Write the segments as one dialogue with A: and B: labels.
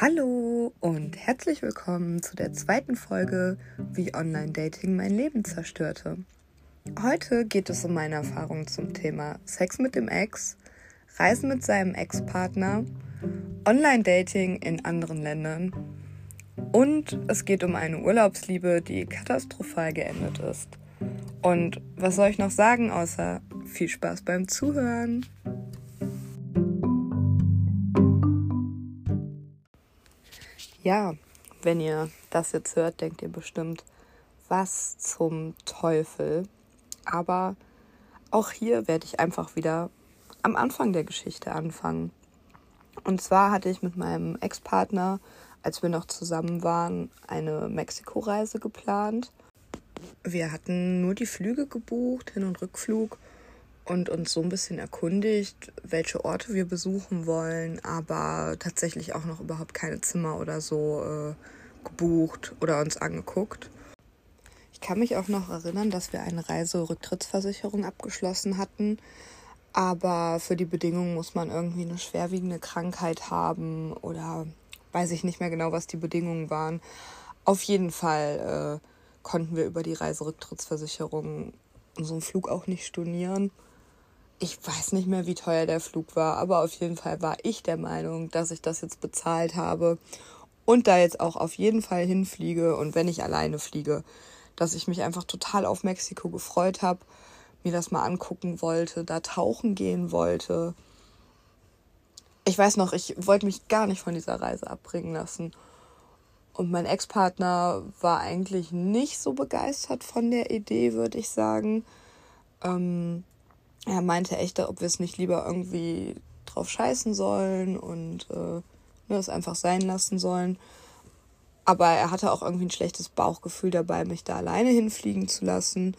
A: Hallo und herzlich willkommen zu der zweiten Folge, wie Online-Dating mein Leben zerstörte. Heute geht es um meine Erfahrungen zum Thema Sex mit dem Ex, Reisen mit seinem Ex-Partner, Online-Dating in anderen Ländern und es geht um eine Urlaubsliebe, die katastrophal geendet ist. Und was soll ich noch sagen, außer viel Spaß beim Zuhören? Ja, wenn ihr das jetzt hört, denkt ihr bestimmt, was zum Teufel. Aber auch hier werde ich einfach wieder am Anfang der Geschichte anfangen. Und zwar hatte ich mit meinem Ex-Partner, als wir noch zusammen waren, eine Mexiko-Reise geplant. Wir hatten nur die Flüge gebucht, Hin- und Rückflug und uns so ein bisschen erkundigt, welche Orte wir besuchen wollen, aber tatsächlich auch noch überhaupt keine Zimmer oder so äh, gebucht oder uns angeguckt. Ich kann mich auch noch erinnern, dass wir eine Reiserücktrittsversicherung abgeschlossen hatten, aber für die Bedingungen muss man irgendwie eine schwerwiegende Krankheit haben oder weiß ich nicht mehr genau, was die Bedingungen waren. Auf jeden Fall äh, konnten wir über die Reiserücktrittsversicherung unseren Flug auch nicht stornieren ich weiß nicht mehr, wie teuer der Flug war, aber auf jeden Fall war ich der Meinung, dass ich das jetzt bezahlt habe und da jetzt auch auf jeden Fall hinfliege und wenn ich alleine fliege, dass ich mich einfach total auf Mexiko gefreut habe, mir das mal angucken wollte, da tauchen gehen wollte. Ich weiß noch, ich wollte mich gar nicht von dieser Reise abbringen lassen. Und mein Ex-Partner war eigentlich nicht so begeistert von der Idee, würde ich sagen. Ähm, er meinte echt, ob wir es nicht lieber irgendwie drauf scheißen sollen und äh, es einfach sein lassen sollen. Aber er hatte auch irgendwie ein schlechtes Bauchgefühl dabei, mich da alleine hinfliegen zu lassen.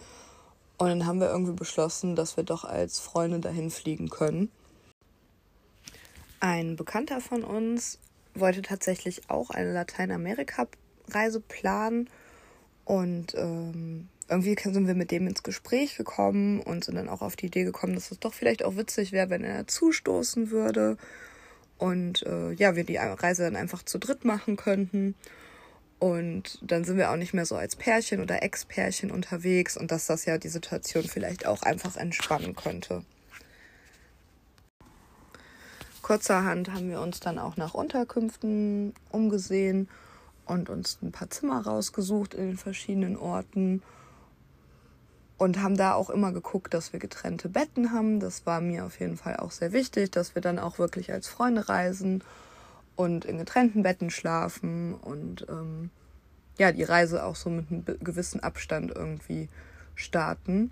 A: Und dann haben wir irgendwie beschlossen, dass wir doch als Freunde dahin fliegen können. Ein Bekannter von uns wollte tatsächlich auch eine Lateinamerika-Reise planen und ähm, irgendwie sind wir mit dem ins Gespräch gekommen und sind dann auch auf die Idee gekommen, dass es doch vielleicht auch witzig wäre, wenn er zustoßen würde. Und äh, ja, wir die Reise dann einfach zu dritt machen könnten. Und dann sind wir auch nicht mehr so als Pärchen oder Ex-Pärchen unterwegs und dass das ja die Situation vielleicht auch einfach entspannen könnte. Kurzerhand haben wir uns dann auch nach Unterkünften umgesehen und uns ein paar Zimmer rausgesucht in den verschiedenen Orten und haben da auch immer geguckt, dass wir getrennte Betten haben. Das war mir auf jeden Fall auch sehr wichtig, dass wir dann auch wirklich als Freunde reisen und in getrennten Betten schlafen und ähm, ja, die Reise auch so mit einem gewissen Abstand irgendwie starten.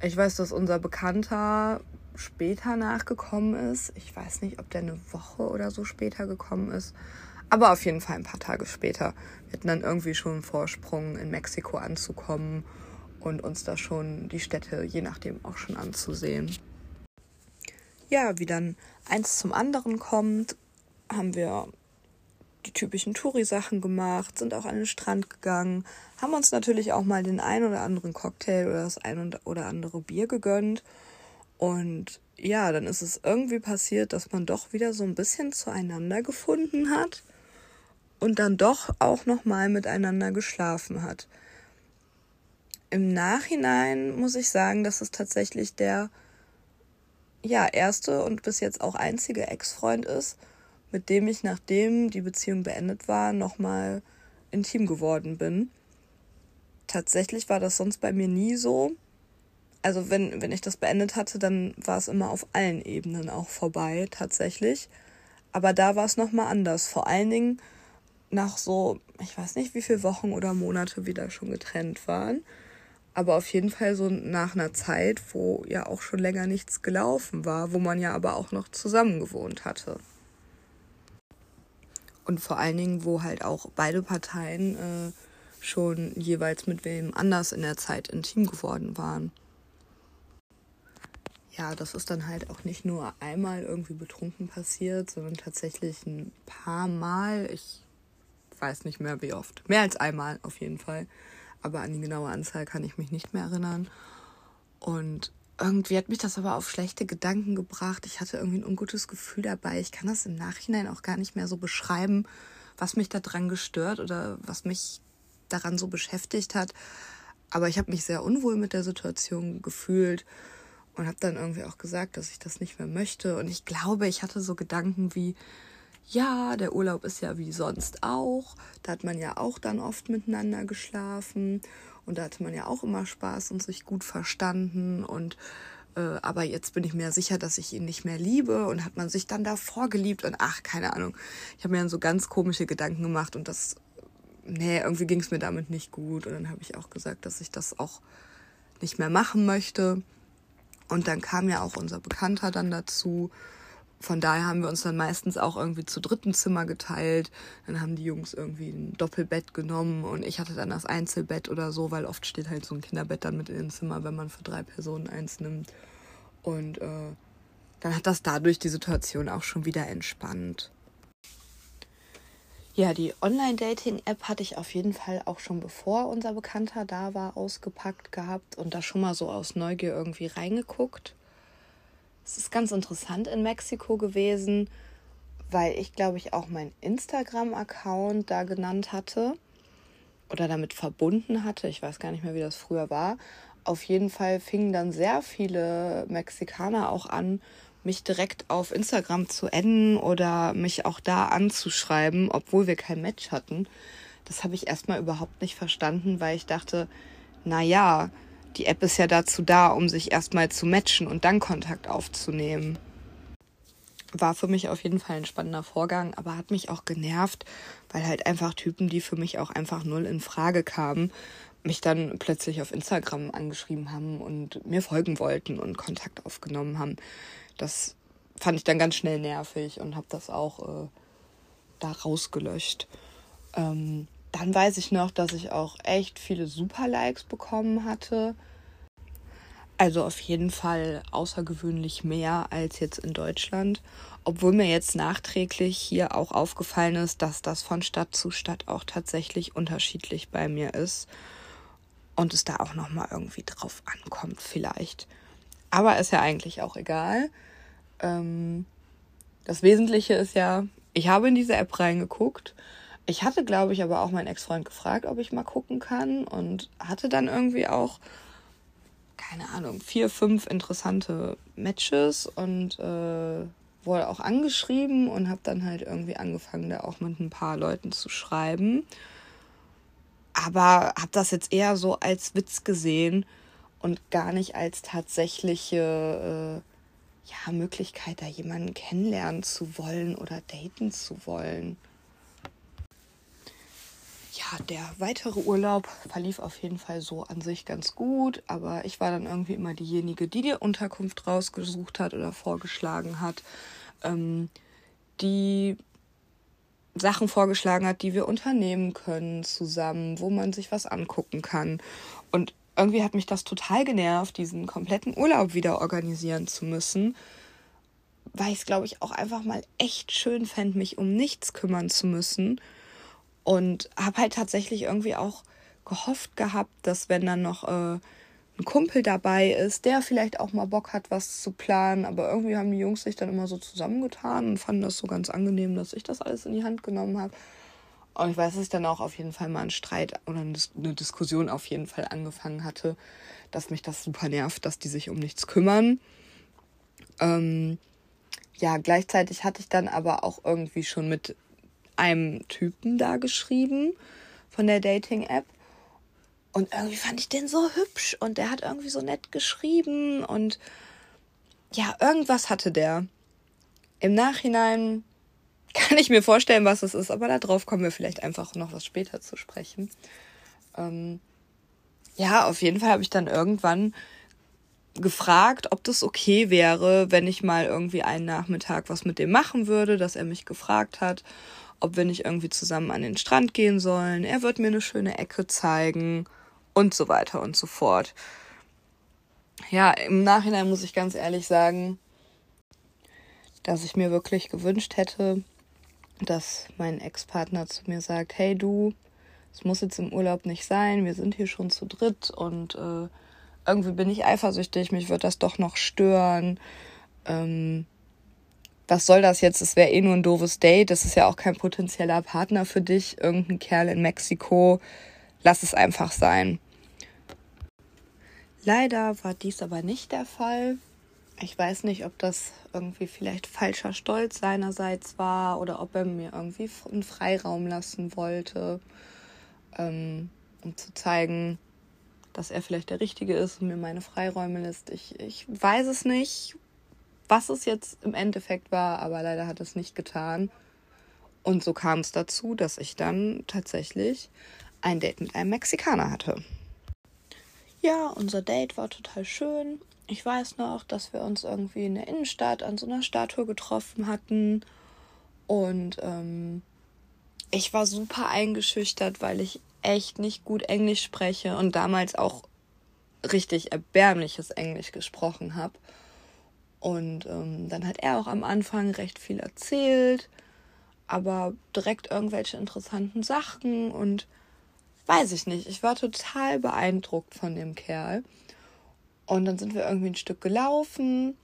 A: Ich weiß, dass unser Bekannter später nachgekommen ist. Ich weiß nicht, ob der eine Woche oder so später gekommen ist. Aber auf jeden Fall ein paar Tage später. Wir hatten dann irgendwie schon einen Vorsprung, in Mexiko anzukommen und uns da schon die Städte je nachdem auch schon anzusehen. Ja, wie dann eins zum anderen kommt, haben wir die typischen Touri-Sachen gemacht, sind auch an den Strand gegangen, haben uns natürlich auch mal den ein oder anderen Cocktail oder das ein oder andere Bier gegönnt. Und ja, dann ist es irgendwie passiert, dass man doch wieder so ein bisschen zueinander gefunden hat und dann doch auch noch mal miteinander geschlafen hat im Nachhinein muss ich sagen, dass es tatsächlich der ja erste und bis jetzt auch einzige Ex-Freund ist, mit dem ich nachdem die Beziehung beendet war, nochmal intim geworden bin. Tatsächlich war das sonst bei mir nie so. Also wenn, wenn ich das beendet hatte, dann war es immer auf allen Ebenen auch vorbei, tatsächlich. Aber da war es nochmal anders. Vor allen Dingen nach so, ich weiß nicht, wie viele Wochen oder Monate wir da schon getrennt waren aber auf jeden Fall so nach einer Zeit, wo ja auch schon länger nichts gelaufen war, wo man ja aber auch noch zusammen gewohnt hatte. Und vor allen Dingen, wo halt auch beide Parteien äh, schon jeweils mit wem anders in der Zeit intim geworden waren. Ja, das ist dann halt auch nicht nur einmal irgendwie betrunken passiert, sondern tatsächlich ein paar Mal. Ich weiß nicht mehr wie oft. Mehr als einmal auf jeden Fall aber an die genaue Anzahl kann ich mich nicht mehr erinnern. Und irgendwie hat mich das aber auf schlechte Gedanken gebracht. Ich hatte irgendwie ein ungutes Gefühl dabei. Ich kann das im Nachhinein auch gar nicht mehr so beschreiben, was mich daran gestört oder was mich daran so beschäftigt hat. Aber ich habe mich sehr unwohl mit der Situation gefühlt und habe dann irgendwie auch gesagt, dass ich das nicht mehr möchte. Und ich glaube, ich hatte so Gedanken wie, ja, der Urlaub ist ja wie sonst auch. Da hat man ja auch dann oft miteinander geschlafen. Und da hatte man ja auch immer Spaß und sich gut verstanden. Und äh, aber jetzt bin ich mir sicher, dass ich ihn nicht mehr liebe. Und hat man sich dann davor geliebt. Und ach, keine Ahnung. Ich habe mir dann so ganz komische Gedanken gemacht. Und das, nee, irgendwie ging es mir damit nicht gut. Und dann habe ich auch gesagt, dass ich das auch nicht mehr machen möchte. Und dann kam ja auch unser Bekannter dann dazu von daher haben wir uns dann meistens auch irgendwie zu dritten Zimmer geteilt. Dann haben die Jungs irgendwie ein Doppelbett genommen und ich hatte dann das Einzelbett oder so, weil oft steht halt so ein Kinderbett dann mit in den Zimmer, wenn man für drei Personen eins nimmt. Und äh, dann hat das dadurch die Situation auch schon wieder entspannt. Ja, die Online-Dating-App hatte ich auf jeden Fall auch schon bevor unser Bekannter da war, ausgepackt gehabt und da schon mal so aus Neugier irgendwie reingeguckt. Es ist ganz interessant in Mexiko gewesen, weil ich, glaube ich, auch meinen Instagram-Account da genannt hatte oder damit verbunden hatte. Ich weiß gar nicht mehr, wie das früher war. Auf jeden Fall fingen dann sehr viele Mexikaner auch an, mich direkt auf Instagram zu adden oder mich auch da anzuschreiben, obwohl wir kein Match hatten. Das habe ich erstmal überhaupt nicht verstanden, weil ich dachte, na ja, die App ist ja dazu da, um sich erstmal zu matchen und dann Kontakt aufzunehmen. War für mich auf jeden Fall ein spannender Vorgang, aber hat mich auch genervt, weil halt einfach Typen, die für mich auch einfach null in Frage kamen, mich dann plötzlich auf Instagram angeschrieben haben und mir folgen wollten und Kontakt aufgenommen haben. Das fand ich dann ganz schnell nervig und habe das auch äh, da rausgelöscht. Ähm, dann weiß ich noch, dass ich auch echt viele Super-Likes bekommen hatte. Also auf jeden Fall außergewöhnlich mehr als jetzt in Deutschland. Obwohl mir jetzt nachträglich hier auch aufgefallen ist, dass das von Stadt zu Stadt auch tatsächlich unterschiedlich bei mir ist. Und es da auch nochmal irgendwie drauf ankommt, vielleicht. Aber ist ja eigentlich auch egal. Ähm, das Wesentliche ist ja, ich habe in diese App reingeguckt ich hatte, glaube ich, aber auch meinen Ex-Freund gefragt, ob ich mal gucken kann und hatte dann irgendwie auch, keine Ahnung, vier, fünf interessante Matches und äh, wurde auch angeschrieben und habe dann halt irgendwie angefangen, da auch mit ein paar Leuten zu schreiben. Aber habe das jetzt eher so als Witz gesehen und gar nicht als tatsächliche äh, ja, Möglichkeit, da jemanden kennenlernen zu wollen oder daten zu wollen ja, der weitere Urlaub verlief auf jeden Fall so an sich ganz gut, aber ich war dann irgendwie immer diejenige, die die Unterkunft rausgesucht hat oder vorgeschlagen hat, ähm, die Sachen vorgeschlagen hat, die wir unternehmen können zusammen, wo man sich was angucken kann. Und irgendwie hat mich das total genervt, diesen kompletten Urlaub wieder organisieren zu müssen, weil ich es, glaube ich, auch einfach mal echt schön fände, mich um nichts kümmern zu müssen und habe halt tatsächlich irgendwie auch gehofft gehabt, dass wenn dann noch äh, ein Kumpel dabei ist, der vielleicht auch mal Bock hat, was zu planen. Aber irgendwie haben die Jungs sich dann immer so zusammengetan und fanden das so ganz angenehm, dass ich das alles in die Hand genommen habe. Und ich weiß, dass ich dann auch auf jeden Fall mal einen Streit oder eine Diskussion auf jeden Fall angefangen hatte, dass mich das super nervt, dass die sich um nichts kümmern. Ähm, ja, gleichzeitig hatte ich dann aber auch irgendwie schon mit einem Typen da geschrieben von der Dating-App. Und irgendwie fand ich den so hübsch und der hat irgendwie so nett geschrieben und ja, irgendwas hatte der. Im Nachhinein kann ich mir vorstellen, was es ist, aber darauf kommen wir vielleicht einfach noch was später zu sprechen. Ähm, ja, auf jeden Fall habe ich dann irgendwann gefragt, ob das okay wäre, wenn ich mal irgendwie einen Nachmittag was mit dem machen würde, dass er mich gefragt hat ob wir nicht irgendwie zusammen an den Strand gehen sollen. Er wird mir eine schöne Ecke zeigen und so weiter und so fort. Ja, im Nachhinein muss ich ganz ehrlich sagen, dass ich mir wirklich gewünscht hätte, dass mein Ex-Partner zu mir sagt, hey du, es muss jetzt im Urlaub nicht sein, wir sind hier schon zu dritt und äh, irgendwie bin ich eifersüchtig, mich wird das doch noch stören. Ähm, was soll das jetzt? Es wäre eh nur ein doofes Date. Das ist ja auch kein potenzieller Partner für dich. Irgendein Kerl in Mexiko. Lass es einfach sein. Leider war dies aber nicht der Fall. Ich weiß nicht, ob das irgendwie vielleicht falscher Stolz seinerseits war oder ob er mir irgendwie einen Freiraum lassen wollte, ähm, um zu zeigen, dass er vielleicht der Richtige ist und mir meine Freiräume lässt. Ich, ich weiß es nicht, was es jetzt im Endeffekt war, aber leider hat es nicht getan. Und so kam es dazu, dass ich dann tatsächlich ein Date mit einem Mexikaner hatte. Ja, unser Date war total schön. Ich weiß noch, dass wir uns irgendwie in der Innenstadt an so einer Statue getroffen hatten. Und ähm, ich war super eingeschüchtert, weil ich echt nicht gut Englisch spreche und damals auch richtig erbärmliches Englisch gesprochen habe. Und ähm, dann hat er auch am Anfang recht viel erzählt, aber direkt irgendwelche interessanten Sachen und weiß ich nicht. Ich war total beeindruckt von dem Kerl. Und dann sind wir irgendwie ein Stück gelaufen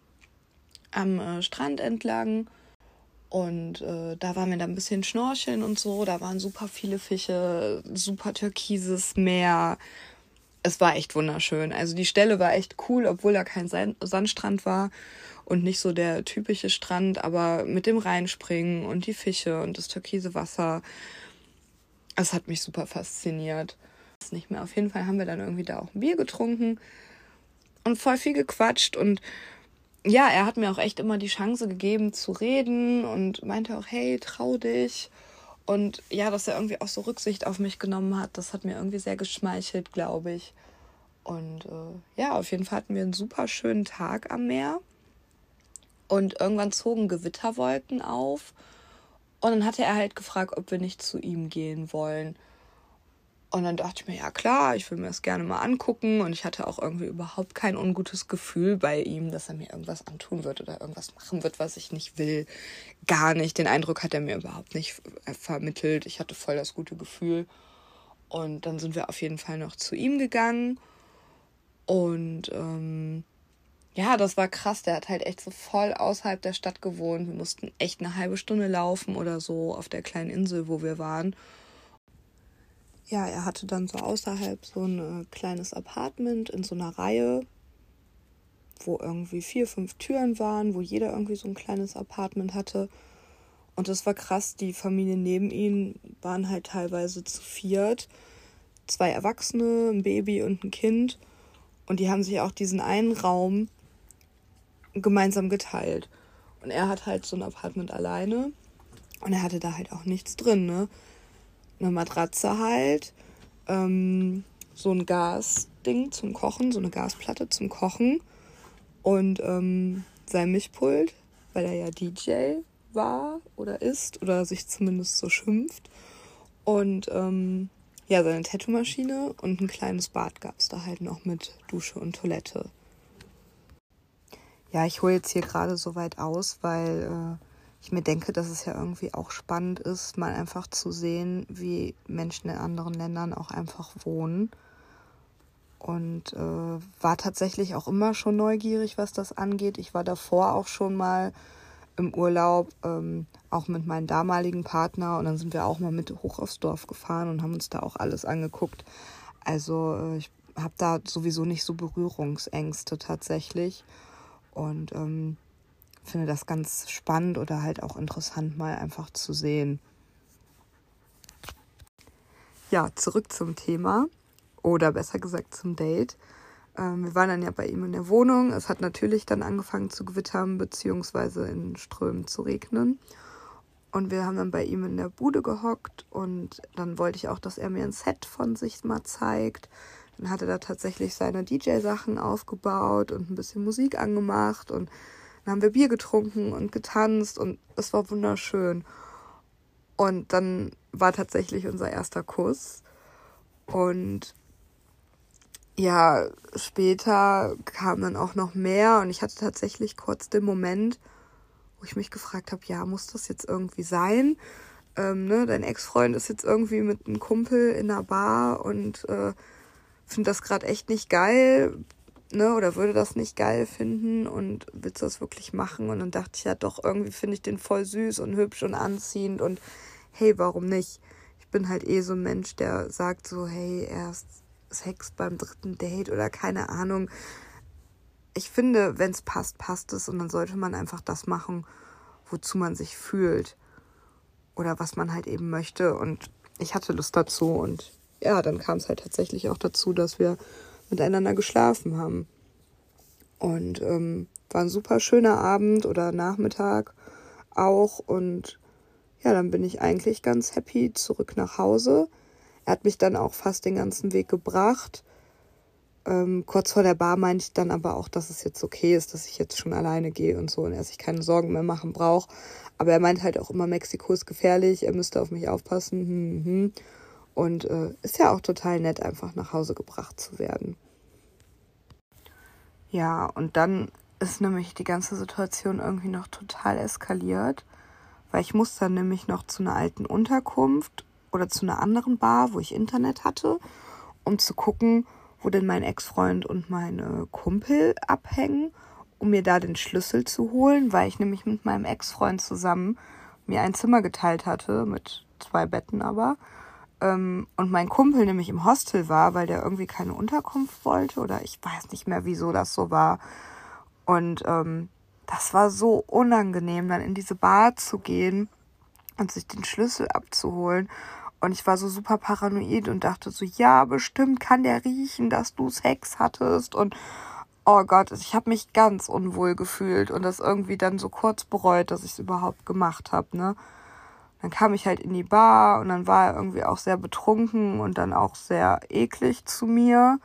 A: am äh, Strand entlang und äh, da waren wir dann ein bisschen schnorcheln und so. Da waren super viele Fische, super türkises Meer. Es war echt wunderschön. Also die Stelle war echt cool, obwohl da kein Sandstrand war und nicht so der typische Strand, aber mit dem Reinspringen und die Fische und das türkise Wasser. Es hat mich super fasziniert. Nicht mehr. Auf jeden Fall haben wir dann irgendwie da auch ein Bier getrunken und voll viel gequatscht und ja, er hat mir auch echt immer die Chance gegeben zu reden und meinte auch, hey, trau dich. Und ja, dass er irgendwie auch so Rücksicht auf mich genommen hat, das hat mir irgendwie sehr geschmeichelt, glaube ich. Und äh, ja, auf jeden Fall hatten wir einen super schönen Tag am Meer. Und irgendwann zogen Gewitterwolken auf. Und dann hatte er halt gefragt, ob wir nicht zu ihm gehen wollen. Und dann dachte ich mir, ja klar, ich will mir das gerne mal angucken. Und ich hatte auch irgendwie überhaupt kein ungutes Gefühl bei ihm, dass er mir irgendwas antun wird oder irgendwas machen wird, was ich nicht will. Gar nicht. Den Eindruck hat er mir überhaupt nicht vermittelt. Ich hatte voll das gute Gefühl. Und dann sind wir auf jeden Fall noch zu ihm gegangen. Und ähm, ja, das war krass. Der hat halt echt so voll außerhalb der Stadt gewohnt. Wir mussten echt eine halbe Stunde laufen oder so auf der kleinen Insel, wo wir waren ja, er hatte dann so außerhalb so ein äh, kleines Apartment in so einer Reihe, wo irgendwie vier, fünf Türen waren, wo jeder irgendwie so ein kleines Apartment hatte. Und das war krass, die Familie neben ihm waren halt teilweise zu viert. Zwei Erwachsene, ein Baby und ein Kind. Und die haben sich auch diesen einen Raum gemeinsam geteilt. Und er hat halt so ein Apartment alleine. Und er hatte da halt auch nichts drin, ne? Eine Matratze halt, ähm, so ein Gasding zum Kochen, so eine Gasplatte zum Kochen und ähm, sein Mischpult, weil er ja DJ war oder ist oder sich zumindest so schimpft. Und ähm, ja, seine Tattoo-Maschine und ein kleines Bad gab es da halt noch mit Dusche und Toilette. Ja, ich hole jetzt hier gerade so weit aus, weil äh, ich mir denke, dass es ja irgendwie auch spannend ist, mal einfach zu sehen, wie Menschen in anderen Ländern auch einfach wohnen. Und äh, war tatsächlich auch immer schon neugierig, was das angeht. Ich war davor auch schon mal im Urlaub, ähm, auch mit meinem damaligen Partner. Und dann sind wir auch mal mit hoch aufs Dorf gefahren und haben uns da auch alles angeguckt. Also äh, ich habe da sowieso nicht so Berührungsängste tatsächlich. Und ähm, finde das ganz spannend oder halt auch interessant, mal einfach zu sehen. Ja, zurück zum Thema oder besser gesagt zum Date. Ähm, wir waren dann ja bei ihm in der Wohnung. Es hat natürlich dann angefangen zu gewittern beziehungsweise in Strömen zu regnen. Und wir haben dann bei ihm in der Bude gehockt und dann wollte ich auch, dass er mir ein Set von sich mal zeigt. Dann hat er da tatsächlich seine DJ-Sachen aufgebaut und ein bisschen Musik angemacht und dann haben wir Bier getrunken und getanzt und es war wunderschön. Und dann war tatsächlich unser erster Kuss. Und ja, später kam dann auch noch mehr und ich hatte tatsächlich kurz den Moment, wo ich mich gefragt habe, ja, muss das jetzt irgendwie sein? Ähm, ne, dein Ex-Freund ist jetzt irgendwie mit einem Kumpel in einer Bar und äh, finde das gerade echt nicht geil ne, oder würde das nicht geil finden und willst du das wirklich machen? Und dann dachte ich ja doch, irgendwie finde ich den voll süß und hübsch und anziehend und hey, warum nicht? Ich bin halt eh so ein Mensch, der sagt so, hey, erst Sex beim dritten Date oder keine Ahnung. Ich finde, wenn es passt, passt es und dann sollte man einfach das machen, wozu man sich fühlt oder was man halt eben möchte und ich hatte Lust dazu und ja, dann kam es halt tatsächlich auch dazu, dass wir miteinander geschlafen haben. Und ähm, war ein super schöner Abend oder Nachmittag auch. Und ja, dann bin ich eigentlich ganz happy zurück nach Hause. Er hat mich dann auch fast den ganzen Weg gebracht. Ähm, kurz vor der Bar meinte ich dann aber auch, dass es jetzt okay ist, dass ich jetzt schon alleine gehe und so und er sich keine Sorgen mehr machen braucht. Aber er meint halt auch immer, Mexiko ist gefährlich, er müsste auf mich aufpassen. Hm, hm. Und äh, ist ja auch total nett, einfach nach Hause gebracht zu werden. Ja, und dann ist nämlich die ganze Situation irgendwie noch total eskaliert, weil ich musste dann nämlich noch zu einer alten Unterkunft oder zu einer anderen Bar, wo ich Internet hatte, um zu gucken, wo denn mein Ex-Freund und meine Kumpel abhängen, um mir da den Schlüssel zu holen, weil ich nämlich mit meinem Ex-Freund zusammen mir ein Zimmer geteilt hatte, mit zwei Betten aber ähm, und mein Kumpel nämlich im Hostel war, weil der irgendwie keine Unterkunft wollte oder ich weiß nicht mehr, wieso das so war. Und ähm, das war so unangenehm, dann in diese Bar zu gehen und sich den Schlüssel abzuholen. Und ich war so super paranoid und dachte so, ja, bestimmt kann der riechen, dass du Sex hattest. Und oh Gott, ich habe mich ganz unwohl gefühlt und das irgendwie dann so kurz bereut, dass ich es überhaupt gemacht habe, ne? Dann kam ich halt in die Bar und dann war er irgendwie auch sehr betrunken und dann auch sehr eklig zu mir.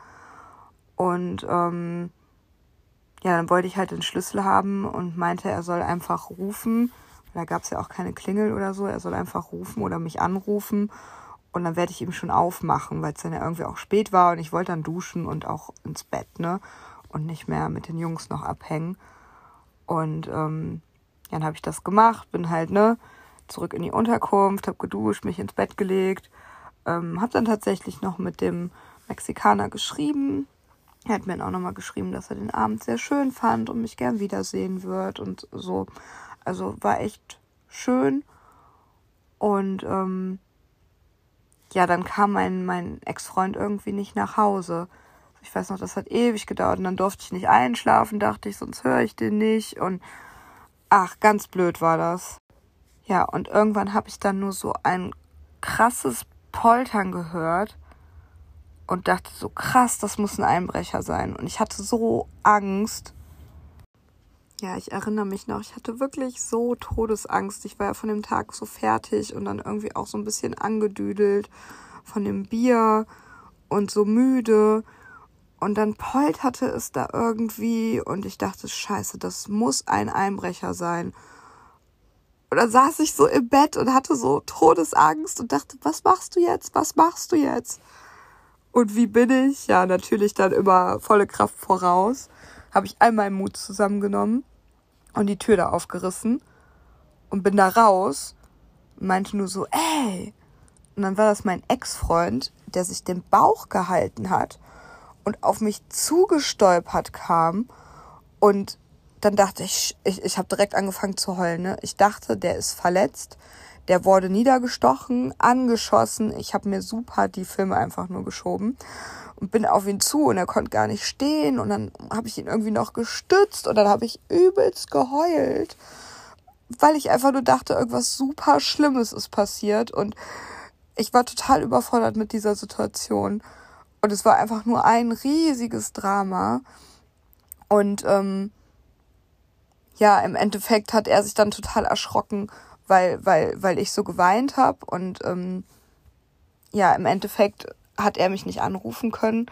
A: Und ähm, ja, dann wollte ich halt den Schlüssel haben und meinte, er soll einfach rufen. Da gab es ja auch keine Klingel oder so. Er soll einfach rufen oder mich anrufen. Und dann werde ich ihm schon aufmachen, weil es dann ja irgendwie auch spät war und ich wollte dann duschen und auch ins Bett, ne? Und nicht mehr mit den Jungs noch abhängen. Und ähm, dann habe ich das gemacht, bin halt, ne? Zurück in die Unterkunft, habe geduscht, mich ins Bett gelegt, ähm, habe dann tatsächlich noch mit dem Mexikaner geschrieben. Er hat mir dann auch nochmal geschrieben, dass er den Abend sehr schön fand und mich gern wiedersehen wird und so. Also war echt schön. Und ähm, ja, dann kam mein, mein Ex-Freund irgendwie nicht nach Hause. Ich weiß noch, das hat ewig gedauert und dann durfte ich nicht einschlafen, dachte ich, sonst höre ich den nicht. Und ach, ganz blöd war das. Ja, und irgendwann habe ich dann nur so ein krasses Poltern gehört und dachte so, krass, das muss ein Einbrecher sein. Und ich hatte so Angst. Ja, ich erinnere mich noch, ich hatte wirklich so Todesangst. Ich war ja von dem Tag so fertig und dann irgendwie auch so ein bisschen angedüdelt von dem Bier und so müde. Und dann polterte es da irgendwie und ich dachte, scheiße, das muss ein Einbrecher sein. Und dann saß ich so im Bett und hatte so Todesangst und dachte, was machst du jetzt? Was machst du jetzt? Und wie bin ich? Ja, natürlich dann immer volle Kraft voraus. Habe ich all meinen Mut zusammengenommen und die Tür da aufgerissen und bin da raus und meinte nur so, ey. Und dann war das mein Ex-Freund, der sich den Bauch gehalten hat und auf mich zugestolpert kam und dann dachte ich, ich, ich habe direkt angefangen zu heulen. Ne? Ich dachte, der ist verletzt, der wurde niedergestochen, angeschossen. Ich habe mir super die Filme einfach nur geschoben und bin auf ihn zu und er konnte gar nicht stehen und dann habe ich ihn irgendwie noch gestützt und dann habe ich übelst geheult, weil ich einfach nur dachte, irgendwas super Schlimmes ist passiert und ich war total überfordert mit dieser Situation und es war einfach nur ein riesiges Drama und ähm, ja, im Endeffekt hat er sich dann total erschrocken, weil, weil, weil ich so geweint habe. Und ähm, ja, im Endeffekt hat er mich nicht anrufen können,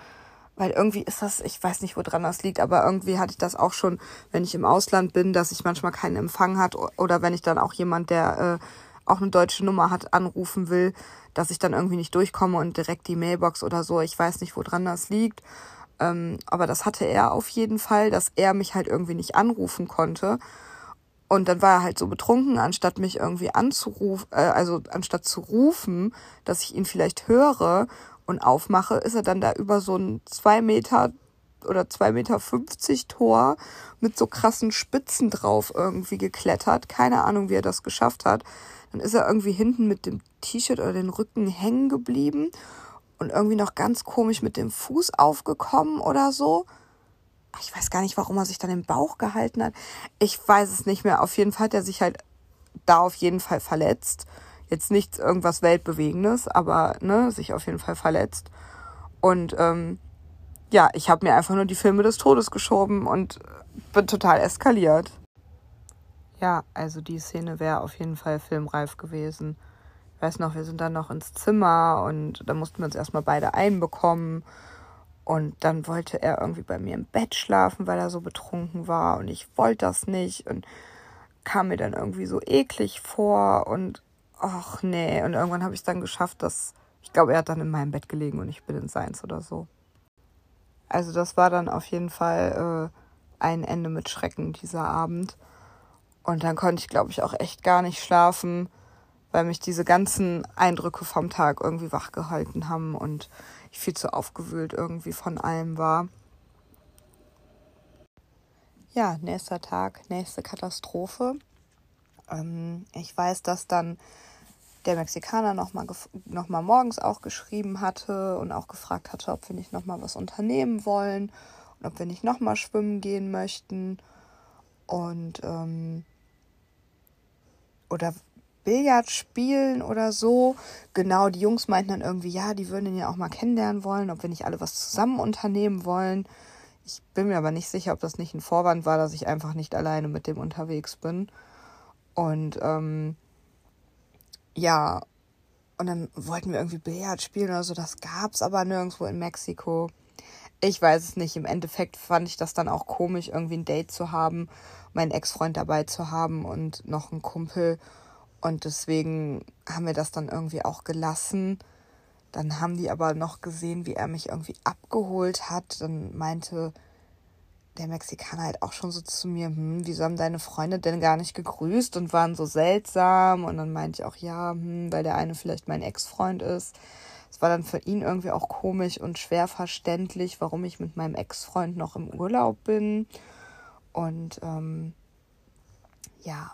A: weil irgendwie ist das, ich weiß nicht, woran das liegt, aber irgendwie hatte ich das auch schon, wenn ich im Ausland bin, dass ich manchmal keinen Empfang hat oder wenn ich dann auch jemand, der äh, auch eine deutsche Nummer hat, anrufen will, dass ich dann irgendwie nicht durchkomme und direkt die Mailbox oder so. Ich weiß nicht, woran das liegt. Ähm, aber das hatte er auf jeden Fall, dass er mich halt irgendwie nicht anrufen konnte. Und dann war er halt so betrunken, anstatt mich irgendwie anzurufen, äh, also anstatt zu rufen, dass ich ihn vielleicht höre und aufmache, ist er dann da über so einen zwei Meter oder 2,50 Meter Tor mit so krassen Spitzen drauf irgendwie geklettert. Keine Ahnung, wie er das geschafft hat. Dann ist er irgendwie hinten mit dem T-Shirt oder den Rücken hängen geblieben und irgendwie noch ganz komisch mit dem Fuß aufgekommen oder so. Ich weiß gar nicht, warum er sich dann im Bauch gehalten hat. Ich weiß es nicht mehr. Auf jeden Fall hat er sich halt da auf jeden Fall verletzt. Jetzt nichts irgendwas Weltbewegendes, aber ne, sich auf jeden Fall verletzt. Und ähm, ja, ich habe mir einfach nur die Filme des Todes geschoben und bin total eskaliert. Ja, also die Szene wäre auf jeden Fall filmreif gewesen. Weiß noch, wir sind dann noch ins Zimmer und da mussten wir uns erstmal beide einbekommen. Und dann wollte er irgendwie bei mir im Bett schlafen, weil er so betrunken war. Und ich wollte das nicht und kam mir dann irgendwie so eklig vor. Und ach nee. Und irgendwann habe ich es dann geschafft, dass ich glaube, er hat dann in meinem Bett gelegen und ich bin in seins oder so. Also das war dann auf jeden Fall äh, ein Ende mit Schrecken dieser Abend. Und dann konnte ich, glaube ich, auch echt gar nicht schlafen, weil mich diese ganzen Eindrücke vom Tag irgendwie wachgehalten haben und ich viel zu aufgewühlt irgendwie von allem war. Ja, nächster Tag, nächste Katastrophe. Ähm, ich weiß, dass dann der Mexikaner nochmal noch mal morgens auch geschrieben hatte und auch gefragt hatte, ob wir nicht nochmal was unternehmen wollen und ob wir nicht nochmal schwimmen gehen möchten. Und ähm, oder Billard spielen oder so. Genau, die Jungs meinten dann irgendwie, ja, die würden ihn ja auch mal kennenlernen wollen, ob wir nicht alle was zusammen unternehmen wollen. Ich bin mir aber nicht sicher, ob das nicht ein Vorwand war, dass ich einfach nicht alleine mit dem unterwegs bin. Und ähm, ja, und dann wollten wir irgendwie Billard spielen oder so. Das gab's aber nirgendwo in Mexiko. Ich weiß es nicht. Im Endeffekt fand ich das dann auch komisch, irgendwie ein Date zu haben, meinen Ex-Freund dabei zu haben und noch einen Kumpel. Und deswegen haben wir das dann irgendwie auch gelassen. Dann haben die aber noch gesehen, wie er mich irgendwie abgeholt hat. Dann meinte der Mexikaner halt auch schon so zu mir, hm, wieso haben deine Freunde denn gar nicht gegrüßt und waren so seltsam? Und dann meinte ich auch, ja, hm, weil der eine vielleicht mein Ex-Freund ist. Es war dann für ihn irgendwie auch komisch und schwer verständlich, warum ich mit meinem Ex-Freund noch im Urlaub bin. Und ähm, ja,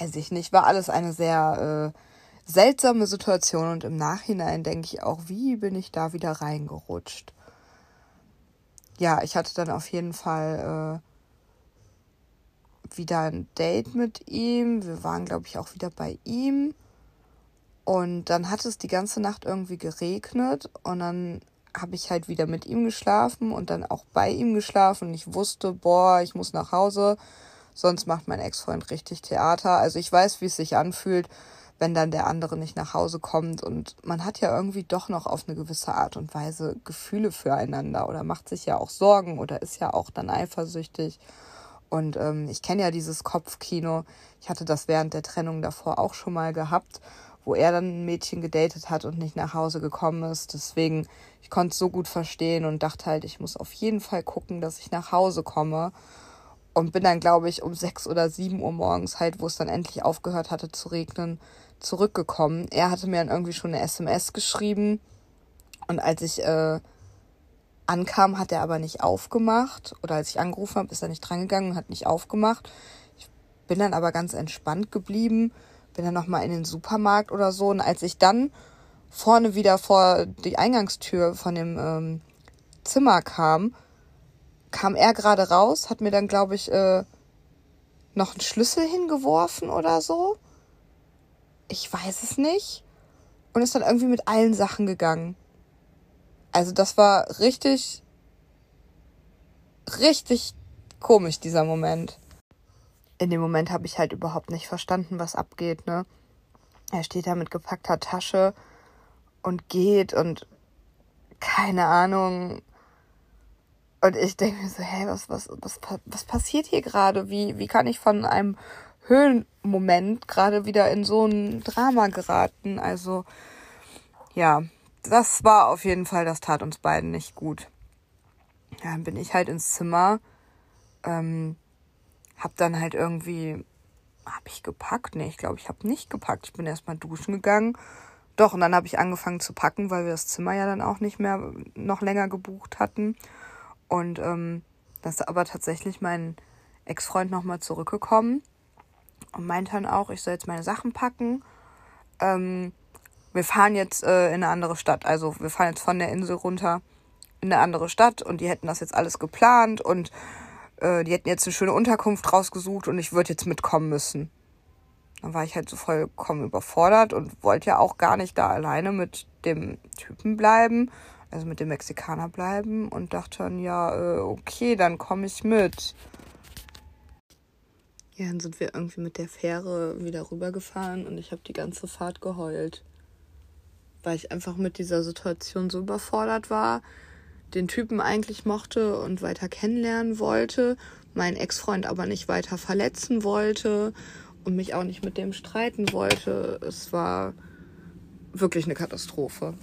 A: weiß ich nicht, war alles eine sehr äh, seltsame Situation und im Nachhinein denke ich auch, wie bin ich da wieder reingerutscht? Ja, ich hatte dann auf jeden Fall äh, wieder ein Date mit ihm. Wir waren, glaube ich, auch wieder bei ihm. Und dann hat es die ganze Nacht irgendwie geregnet und dann habe ich halt wieder mit ihm geschlafen und dann auch bei ihm geschlafen ich wusste, boah, ich muss nach Hause Sonst macht mein Ex-Freund richtig Theater. Also ich weiß, wie es sich anfühlt, wenn dann der andere nicht nach Hause kommt. Und man hat ja irgendwie doch noch auf eine gewisse Art und Weise Gefühle füreinander oder macht sich ja auch Sorgen oder ist ja auch dann eifersüchtig. Und ähm, ich kenne ja dieses Kopfkino. Ich hatte das während der Trennung davor auch schon mal gehabt, wo er dann ein Mädchen gedatet hat und nicht nach Hause gekommen ist. Deswegen, ich konnte es so gut verstehen und dachte halt, ich muss auf jeden Fall gucken, dass ich nach Hause komme und bin dann, glaube ich, um sechs oder sieben Uhr morgens halt, wo es dann endlich aufgehört hatte zu regnen, zurückgekommen. Er hatte mir dann irgendwie schon eine SMS geschrieben und als ich äh, ankam, hat er aber nicht aufgemacht oder als ich angerufen habe, ist er nicht drangegangen und hat nicht aufgemacht. Ich bin dann aber ganz entspannt geblieben, bin dann nochmal in den Supermarkt oder so und als ich dann vorne wieder vor die Eingangstür von dem ähm, Zimmer kam, kam er gerade raus, hat mir dann, glaube ich, äh, noch einen Schlüssel hingeworfen oder so. Ich weiß es nicht. Und ist dann irgendwie mit allen Sachen gegangen. Also das war richtig, richtig komisch, dieser Moment. In dem Moment habe ich halt überhaupt nicht verstanden, was abgeht, ne? Er steht da mit gepackter Tasche und geht und keine Ahnung, und ich denke mir so, hey, was, was, was, was passiert hier gerade? Wie, wie kann ich von einem Höhenmoment gerade wieder in so ein Drama geraten? Also, ja, das war auf jeden Fall, das tat uns beiden nicht gut. Ja, dann bin ich halt ins Zimmer, ähm, hab dann halt irgendwie, hab ich gepackt? Nee, ich glaube, ich habe nicht gepackt. Ich bin erstmal duschen gegangen. Doch, und dann habe ich angefangen zu packen, weil wir das Zimmer ja dann auch nicht mehr noch länger gebucht hatten. Und ähm, da ist aber tatsächlich mein Ex-Freund nochmal zurückgekommen und meinte dann auch, ich soll jetzt meine Sachen packen. Ähm, wir fahren jetzt äh, in eine andere Stadt. Also wir fahren jetzt von der Insel runter in eine andere Stadt und die hätten das jetzt alles geplant und äh, die hätten jetzt eine schöne Unterkunft rausgesucht und ich würde jetzt mitkommen müssen. Dann war ich halt so vollkommen überfordert und wollte ja auch gar nicht da alleine mit dem Typen bleiben, also mit dem Mexikaner bleiben und dachte dann, ja, äh, okay, dann komme ich mit. Ja, dann sind wir irgendwie mit der Fähre wieder rübergefahren und ich habe die ganze Fahrt geheult. Weil ich einfach mit dieser Situation so überfordert war, den Typen eigentlich mochte und weiter kennenlernen wollte, meinen Ex-Freund aber nicht weiter verletzen wollte und mich auch nicht mit dem streiten wollte. Es war wirklich eine Katastrophe.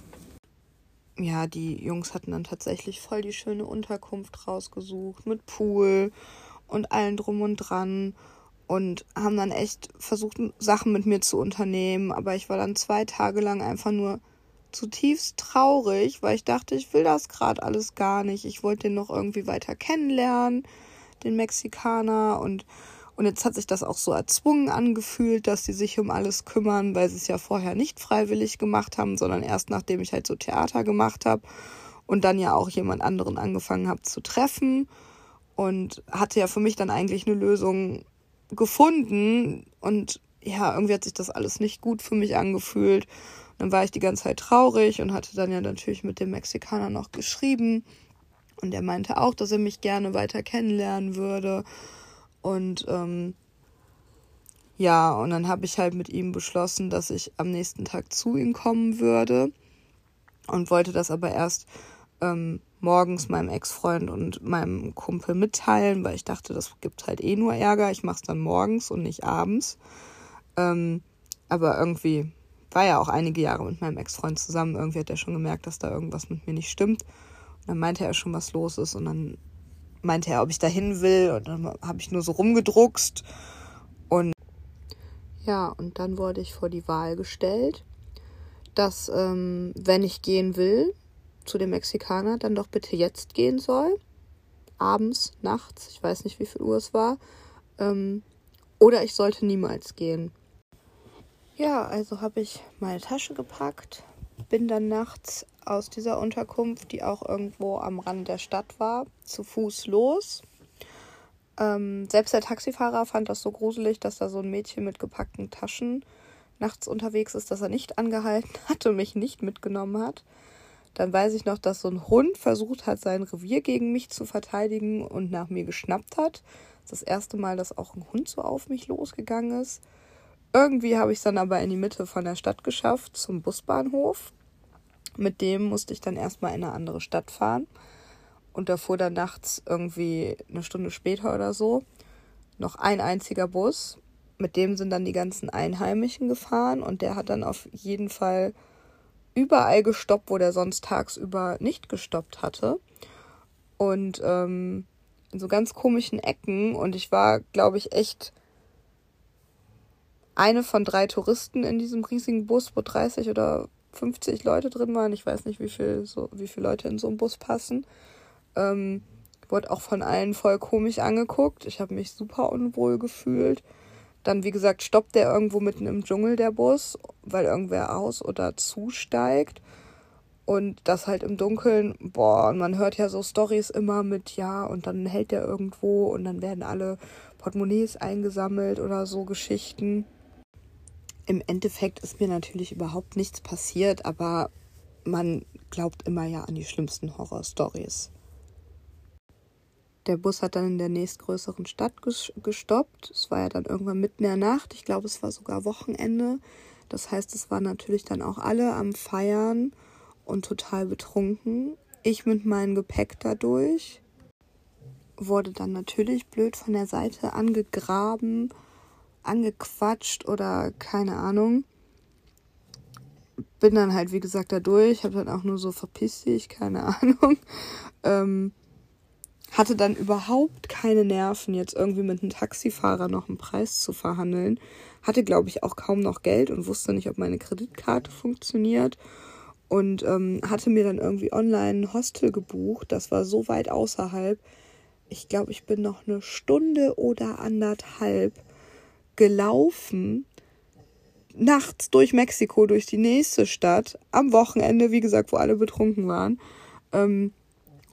A: Ja, die Jungs hatten dann tatsächlich voll die schöne Unterkunft rausgesucht mit Pool und allen drum und dran und haben dann echt versucht, Sachen mit mir zu unternehmen. Aber ich war dann zwei Tage lang einfach nur zutiefst traurig, weil ich dachte, ich will das gerade alles gar nicht. Ich wollte den noch irgendwie weiter kennenlernen, den Mexikaner. Und, und jetzt hat sich das auch so erzwungen angefühlt, dass sie sich um alles kümmern, weil sie es ja vorher nicht freiwillig gemacht haben, sondern erst nachdem ich halt so Theater gemacht habe und dann ja auch jemand anderen angefangen habe zu treffen. Und hatte ja für mich dann eigentlich eine Lösung gefunden und ja, irgendwie hat sich das alles nicht gut für mich angefühlt. Dann war ich die ganze Zeit traurig und hatte dann ja natürlich mit dem Mexikaner noch geschrieben. Und er meinte auch, dass er mich gerne weiter kennenlernen würde. Und ähm, ja, und dann habe ich halt mit ihm beschlossen, dass ich am nächsten Tag zu ihm kommen würde. Und wollte das aber erst ähm, morgens meinem Ex-Freund und meinem Kumpel mitteilen, weil ich dachte, das gibt halt eh nur Ärger. Ich mache es dann morgens und nicht abends. Ähm, aber irgendwie war ja auch einige Jahre mit meinem Ex-Freund zusammen. Irgendwie hat er schon gemerkt, dass da irgendwas mit mir nicht stimmt. Und dann meinte er schon, was los ist. Und dann meinte er, ob ich da hin will. Und dann habe ich nur so rumgedruckst. Und ja, und dann wurde ich vor die Wahl gestellt, dass ähm, wenn ich gehen will, zu dem Mexikaner dann doch bitte jetzt gehen soll. Abends, nachts, ich weiß nicht, wie viel Uhr es war. Ähm, oder ich sollte niemals gehen. Ja, also habe ich meine Tasche gepackt, bin dann nachts aus dieser Unterkunft, die auch irgendwo am Rand der Stadt war, zu Fuß los. Ähm, selbst der Taxifahrer fand das so gruselig, dass da so ein Mädchen mit gepackten Taschen nachts unterwegs ist, dass er nicht angehalten hat und mich nicht mitgenommen hat. Dann weiß ich noch, dass so ein Hund versucht hat, sein Revier gegen mich zu verteidigen und nach mir geschnappt hat. Das ist das erste Mal, dass auch ein Hund so auf mich losgegangen ist. Irgendwie habe ich es dann aber in die Mitte von der Stadt geschafft, zum Busbahnhof. Mit dem musste ich dann erstmal in eine andere Stadt fahren. Und da fuhr dann nachts irgendwie eine Stunde später oder so noch ein einziger Bus. Mit dem sind dann die ganzen Einheimischen gefahren und der hat dann auf jeden Fall überall gestoppt, wo der sonst tagsüber nicht gestoppt hatte. Und ähm, in so ganz komischen Ecken. Und ich war, glaube ich, echt eine von drei Touristen in diesem riesigen Bus, wo 30 oder 50 Leute drin waren. Ich weiß nicht, wie viel, so, wie viele Leute in so einem Bus passen. Ähm, wurde auch von allen voll komisch angeguckt. Ich habe mich super unwohl gefühlt. Dann, wie gesagt, stoppt der irgendwo mitten im Dschungel der Bus, weil irgendwer aus- oder zusteigt. Und das halt im Dunkeln, boah, und man hört ja so Stories immer mit, ja, und dann hält der irgendwo und dann werden alle Portemonnaies eingesammelt oder so Geschichten. Im Endeffekt ist mir natürlich überhaupt nichts passiert, aber man glaubt immer ja an die schlimmsten Horrorstories. Der Bus hat dann in der nächstgrößeren Stadt gestoppt. Es war ja dann irgendwann mitten in der Nacht. Ich glaube, es war sogar Wochenende. Das heißt, es waren natürlich dann auch alle am Feiern und total betrunken. Ich mit meinem Gepäck dadurch. Wurde dann natürlich blöd von der Seite angegraben, angequatscht oder keine Ahnung. Bin dann halt, wie gesagt, da durch. Hab dann auch nur so verpiss dich, keine Ahnung. Ähm, hatte dann überhaupt keine Nerven, jetzt irgendwie mit einem Taxifahrer noch einen Preis zu verhandeln. Hatte, glaube ich, auch kaum noch Geld und wusste nicht, ob meine Kreditkarte funktioniert. und ähm, hatte mir dann irgendwie online ein Hostel gebucht. Das war so weit außerhalb. Ich glaube, ich bin noch eine Stunde oder anderthalb gelaufen, nachts durch Mexiko, durch die nächste Stadt, am Wochenende, wie gesagt, wo alle betrunken waren, ähm,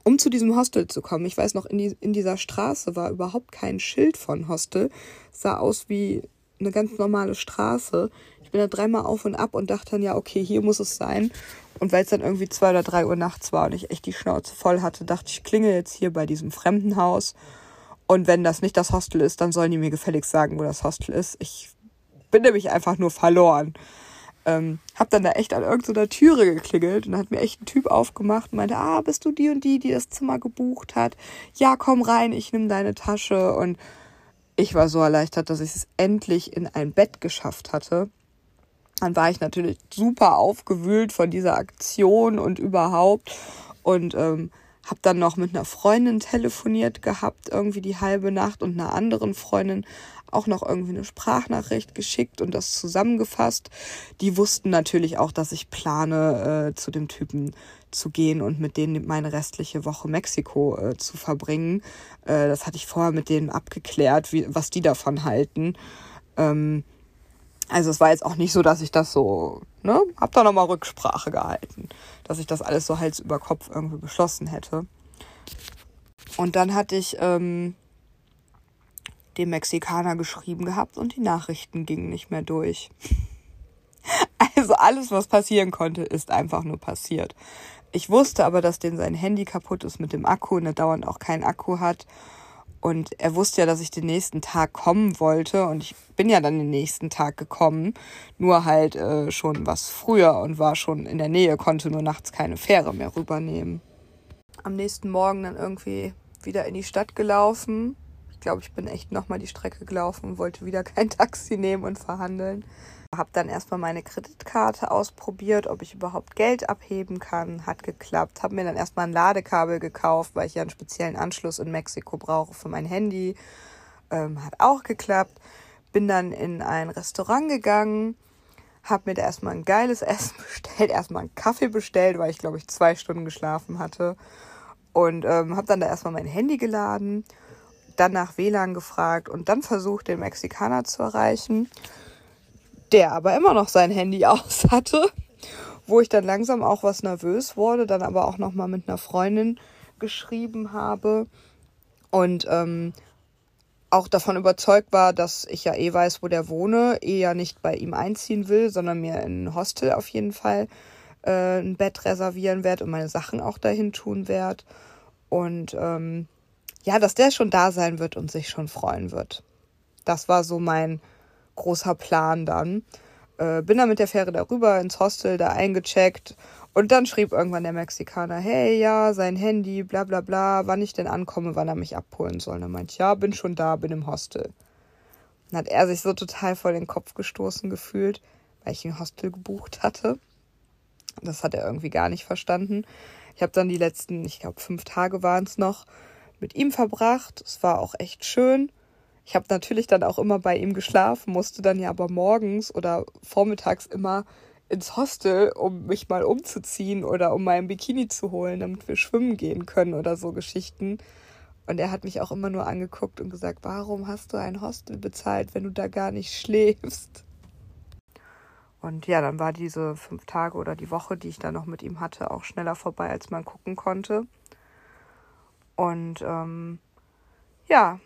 A: um zu diesem Hostel zu kommen. Ich weiß noch, in, die, in dieser Straße war überhaupt kein Schild von Hostel. Es sah aus wie eine ganz normale Straße. Ich bin da dreimal auf und ab und dachte dann, ja, okay, hier muss es sein. Und weil es dann irgendwie zwei oder drei Uhr nachts war und ich echt die Schnauze voll hatte, dachte ich, klingel jetzt hier bei diesem Fremdenhaus. Und wenn das nicht das Hostel ist, dann sollen die mir gefälligst sagen, wo das Hostel ist. Ich bin nämlich einfach nur verloren. Ähm, hab dann da echt an irgendeiner Türe geklingelt und hat mir echt ein Typ aufgemacht und meinte, ah, bist du die und die, die das Zimmer gebucht hat? Ja, komm rein, ich nehme deine Tasche. Und ich war so erleichtert, dass ich es endlich in ein Bett geschafft hatte. Dann war ich natürlich super aufgewühlt von dieser Aktion und überhaupt. Und ähm, habe dann noch mit einer Freundin telefoniert gehabt, irgendwie die halbe Nacht und einer anderen Freundin auch noch irgendwie eine Sprachnachricht geschickt und das zusammengefasst. Die wussten natürlich auch, dass ich plane, äh, zu dem Typen zu gehen und mit denen meine restliche Woche Mexiko äh, zu verbringen. Äh, das hatte ich vorher mit denen abgeklärt, wie, was die davon halten. Ähm, also es war jetzt auch nicht so, dass ich das so, ne, hab da nochmal Rücksprache gehalten, dass ich das alles so Hals über Kopf irgendwie beschlossen hätte. Und dann hatte ich ähm, dem Mexikaner geschrieben gehabt und die Nachrichten gingen nicht mehr durch. Also alles, was passieren konnte, ist einfach nur passiert. Ich wusste aber, dass den sein Handy kaputt ist mit dem Akku und er dauernd auch keinen Akku hat. Und er wusste ja, dass ich den nächsten Tag kommen wollte. Und ich bin ja dann den nächsten Tag gekommen. Nur halt äh, schon was früher und war schon in der Nähe, konnte nur nachts keine Fähre mehr rübernehmen. Am nächsten Morgen dann irgendwie wieder in die Stadt gelaufen glaube, ich bin echt nochmal die Strecke gelaufen und wollte wieder kein Taxi nehmen und verhandeln. Habe dann erstmal meine Kreditkarte ausprobiert, ob ich überhaupt Geld abheben kann. Hat geklappt. Habe mir dann erstmal ein Ladekabel gekauft, weil ich ja einen speziellen Anschluss in Mexiko brauche für mein Handy. Ähm, hat auch geklappt. Bin dann in ein Restaurant gegangen, habe mir da erstmal ein geiles Essen bestellt, erstmal einen Kaffee bestellt, weil ich glaube ich zwei Stunden geschlafen hatte. Und ähm, habe dann da erstmal mein Handy geladen dann nach WLAN gefragt und dann versucht, den Mexikaner zu erreichen, der aber immer noch sein Handy aus hatte, wo ich dann langsam auch was nervös wurde, dann aber auch nochmal mit einer Freundin geschrieben habe und ähm, auch davon überzeugt war, dass ich ja eh weiß, wo der wohne, eh ja nicht bei ihm einziehen will, sondern mir in ein Hostel auf jeden Fall äh, ein Bett reservieren werde und meine Sachen auch dahin tun werde. Und ähm, ja, dass der schon da sein wird und sich schon freuen wird. Das war so mein großer Plan dann. Äh, bin dann mit der Fähre darüber ins Hostel, da eingecheckt und dann schrieb irgendwann der Mexikaner, hey, ja, sein Handy, bla bla bla, wann ich denn ankomme, wann er mich abholen soll. Und dann meinte ich, ja, bin schon da, bin im Hostel. Dann hat er sich so total vor den Kopf gestoßen gefühlt, weil ich ein Hostel gebucht hatte. Das hat er irgendwie gar nicht verstanden. Ich habe dann die letzten, ich glaube, fünf Tage waren es noch, mit ihm verbracht. Es war auch echt schön. Ich habe natürlich dann auch immer bei ihm geschlafen, musste dann ja aber morgens oder vormittags immer ins Hostel, um mich mal umzuziehen oder um meinen Bikini zu holen, damit wir schwimmen gehen können oder so Geschichten. Und er hat mich auch immer nur angeguckt und gesagt, warum hast du ein Hostel bezahlt, wenn du da gar nicht schläfst? Und ja, dann war diese fünf Tage oder die Woche, die ich da noch mit ihm hatte, auch schneller vorbei, als man gucken konnte. Und ähm, ja,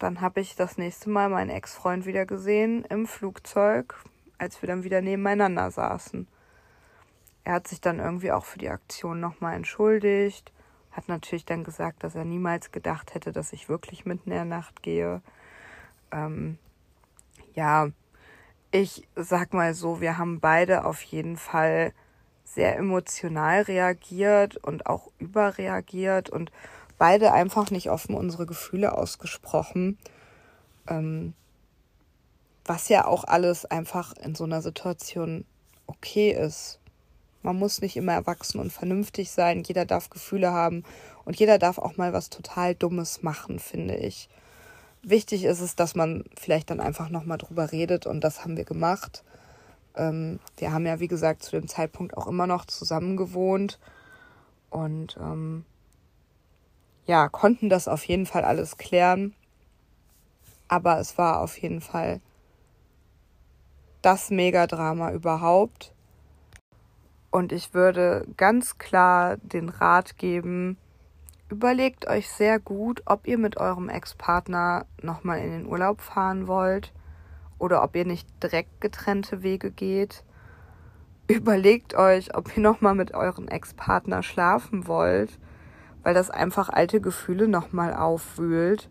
A: dann habe ich das nächste Mal meinen Ex-Freund wieder gesehen im Flugzeug, als wir dann wieder nebeneinander saßen. Er hat sich dann irgendwie auch für die Aktion nochmal entschuldigt, hat natürlich dann gesagt, dass er niemals gedacht hätte, dass ich wirklich mitten in der Nacht gehe. Ähm, ja, ich sag mal so, wir haben beide auf jeden Fall sehr emotional reagiert und auch überreagiert und beide einfach nicht offen unsere Gefühle ausgesprochen. Ähm, was ja auch alles einfach in so einer Situation okay ist. Man muss nicht immer erwachsen und vernünftig sein. Jeder darf Gefühle haben und jeder darf auch mal was total Dummes machen, finde ich. Wichtig ist es, dass man vielleicht dann einfach nochmal drüber redet und das haben wir gemacht. Ähm, wir haben ja, wie gesagt, zu dem Zeitpunkt auch immer noch zusammen gewohnt und ähm, ja, konnten das auf jeden Fall alles klären. Aber es war auf jeden Fall das Megadrama überhaupt. Und ich würde ganz klar den Rat geben, überlegt euch sehr gut, ob ihr mit eurem Ex-Partner nochmal in den Urlaub fahren wollt oder ob ihr nicht direkt getrennte Wege geht. Überlegt euch, ob ihr nochmal mit eurem Ex-Partner schlafen wollt, weil das einfach alte Gefühle nochmal aufwühlt.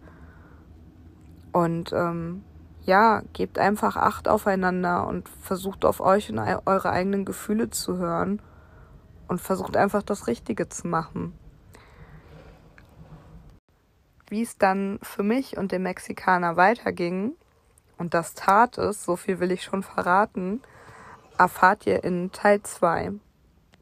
A: Und ähm, ja, gebt einfach Acht aufeinander und versucht auf euch und eure eigenen Gefühle zu hören und versucht einfach das Richtige zu machen. Wie es dann für mich und dem Mexikaner weiterging, und das tat es, so viel will ich schon verraten, erfahrt ihr in Teil 2.